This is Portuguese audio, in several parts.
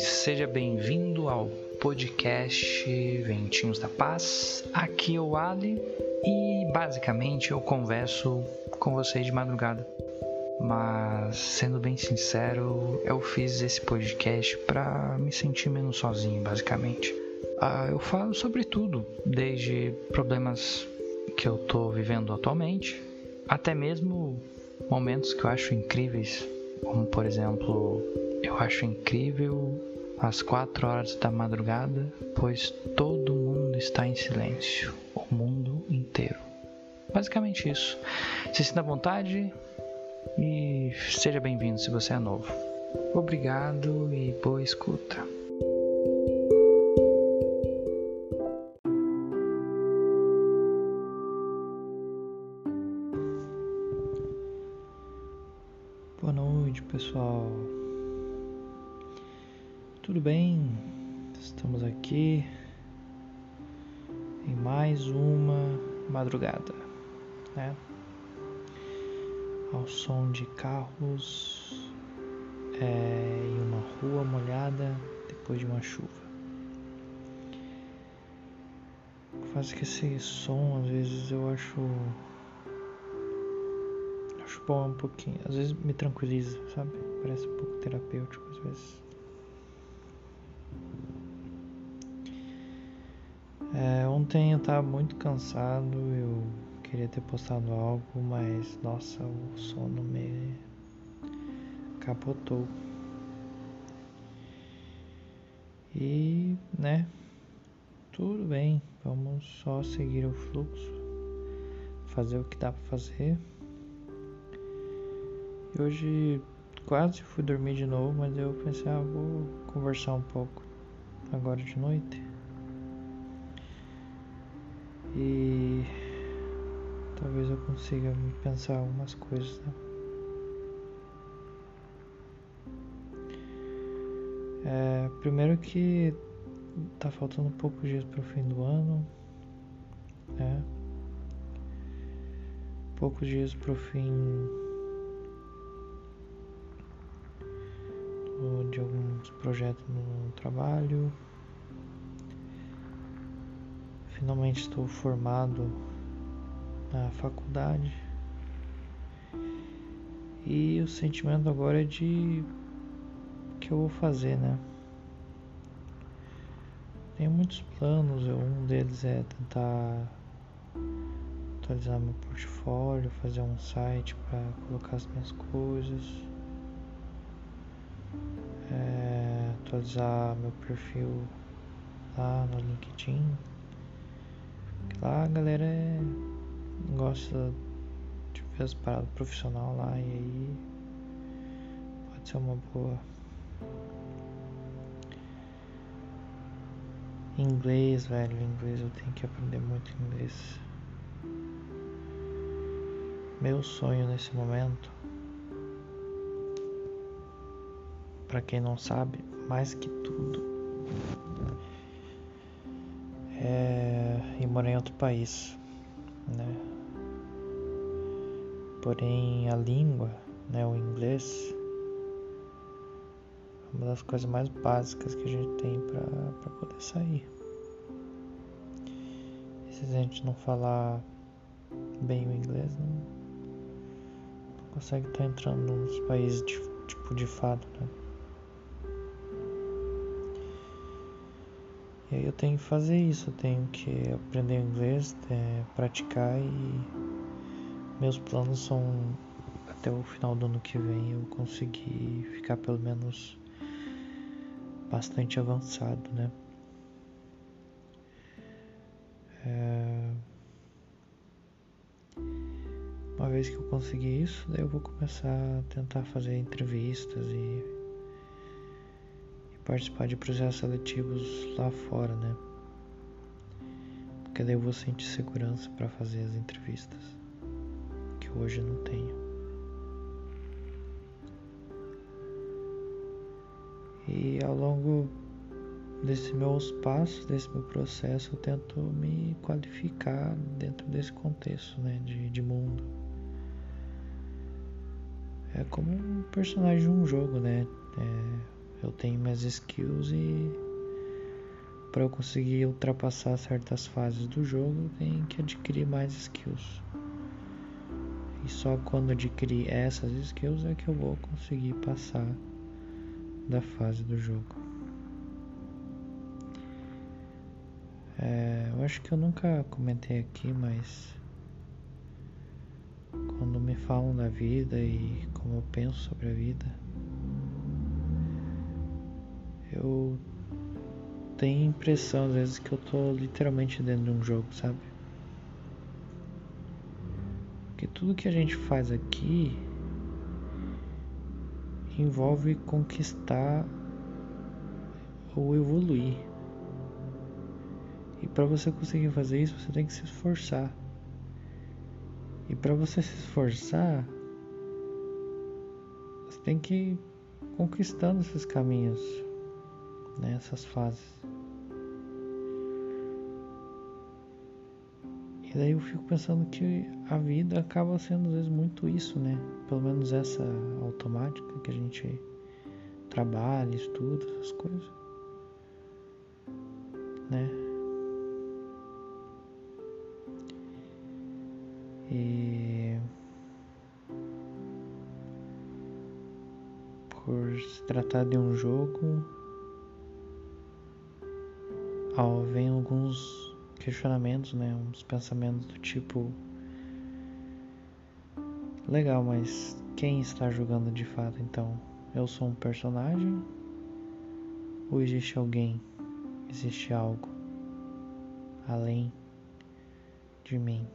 seja bem-vindo ao podcast Ventinhos da Paz. Aqui é o Ali e basicamente eu converso com vocês de madrugada. Mas sendo bem sincero, eu fiz esse podcast para me sentir menos sozinho, basicamente. Ah, eu falo sobre tudo, desde problemas que eu tô vivendo atualmente, até mesmo momentos que eu acho incríveis, como por exemplo, eu acho incrível às quatro horas da madrugada, pois todo mundo está em silêncio, o mundo inteiro. Basicamente isso. Se sinta à vontade e seja bem-vindo se você é novo. Obrigado e boa escuta. Boa noite, pessoal. Tudo bem? Estamos aqui em mais uma madrugada, né? Ao som de carros é, em uma rua molhada depois de uma chuva. Faz que esse som às vezes eu acho acho bom um pouquinho, às vezes me tranquiliza, sabe? Parece um pouco terapêutico às vezes. É, ontem eu tava muito cansado, eu queria ter postado algo, mas nossa, o sono me capotou. E, né, tudo bem, vamos só seguir o fluxo, fazer o que dá pra fazer. E hoje quase fui dormir de novo, mas eu pensei, ah, vou conversar um pouco agora de noite. E talvez eu consiga pensar algumas coisas, né? É, primeiro que tá faltando poucos dias para o fim do ano, né? Poucos dias para o fim de alguns projetos no trabalho. Finalmente estou formado na faculdade. E o sentimento agora é de que eu vou fazer, né? Tenho muitos planos, um deles é tentar atualizar meu portfólio, fazer um site para colocar as minhas coisas, é, atualizar meu perfil lá no LinkedIn. Lá a galera gosta de ver as paradas profissional lá e aí pode ser uma boa. Inglês, velho, inglês eu tenho que aprender muito inglês. Meu sonho nesse momento, para quem não sabe, mais que tudo, é ir morar em outro país, né? Porém, a língua, né, o inglês, é uma das coisas mais básicas que a gente tem para poder sair. E se a gente não falar bem o inglês, não, não consegue estar tá entrando nos países de, tipo de fado, né? Aí eu tenho que fazer isso, eu tenho que aprender inglês, é, praticar e meus planos são até o final do ano que vem eu conseguir ficar pelo menos bastante avançado, né? É... Uma vez que eu conseguir isso, daí eu vou começar a tentar fazer entrevistas e participar de processos seletivos lá fora, né? Porque daí eu vou sentir segurança para fazer as entrevistas, que hoje não tenho. E ao longo desses meus passos, desse meu processo, eu tento me qualificar dentro desse contexto, né, de, de mundo. É como um personagem de um jogo, né? É, Eu tenho minhas skills e para eu conseguir ultrapassar certas fases do jogo, eu tenho que adquirir mais skills. E só quando adquirir essas skills é que eu vou conseguir passar da fase do jogo. É, eu acho que eu nunca comentei aqui, mas quando me falam da vida e como eu penso sobre a vida, eu tenho a impressão às vezes que eu tô literalmente dentro de um jogo, sabe? Porque tudo que a gente faz aqui envolve conquistar ou evoluir. E para você conseguir fazer isso, você tem que se esforçar. E para você se esforçar, você tem que ir conquistando esses caminhos, né, essas fases. E daí eu fico pensando que a vida acaba sendo às vezes muito isso, né? Pelo menos essa automática que a gente trabalha, estuda, essas coisas. Né? E por se tratar de um jogo, ó, vem alguns questionamentos, né? Uns pensamentos do tipo. Legal, mas quem está jogando de fato então? Eu sou um personagem? Ou existe alguém? Existe algo além de mim?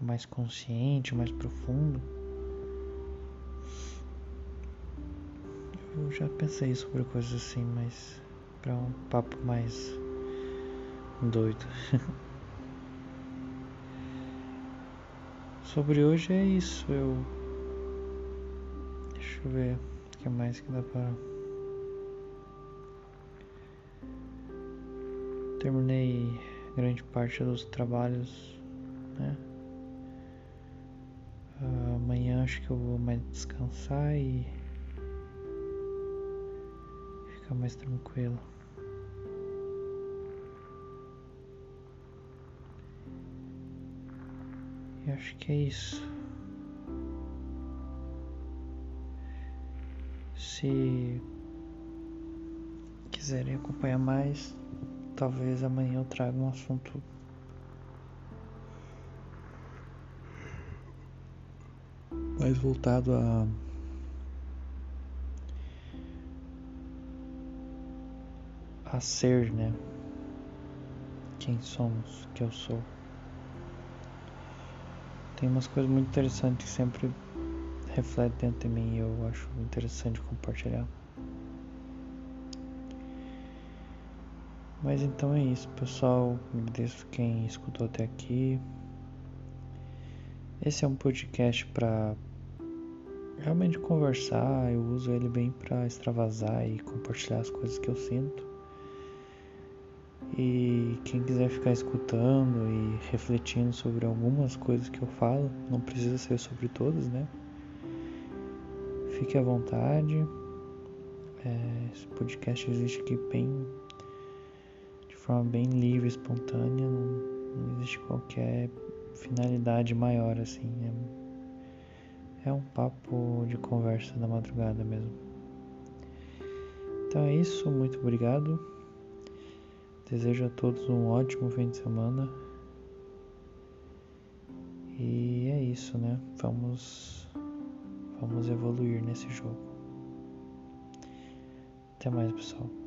Mais consciente, mais profundo? Eu já pensei sobre coisas assim, mas para um papo mais doido. Sobre hoje é isso. Eu. Deixa eu ver o que mais que dá pra. Terminei grande parte dos trabalhos, né? Amanhã acho que eu vou mais descansar e ficar mais tranquilo. E acho que é isso. Se quiserem acompanhar mais, talvez amanhã eu traga um assunto mais voltado a a ser, né? Quem somos, que eu sou tem umas coisas muito interessantes que sempre refletem dentro de mim e eu acho interessante compartilhar. Mas então é isso, pessoal. Agradeço quem escutou até aqui. Esse é um podcast para realmente conversar. Eu uso ele bem para extravasar e compartilhar as coisas que eu sinto. E quem quiser ficar escutando e refletindo sobre algumas coisas que eu falo, não precisa ser sobre todas, né? Fique à vontade. É, esse podcast existe aqui bem de forma bem livre, espontânea, não, não existe qualquer finalidade maior assim. É, é um papo de conversa da madrugada mesmo. Então é isso, muito obrigado. Desejo a todos um ótimo fim de semana. E é isso, né? Vamos vamos evoluir nesse jogo. Até mais, pessoal.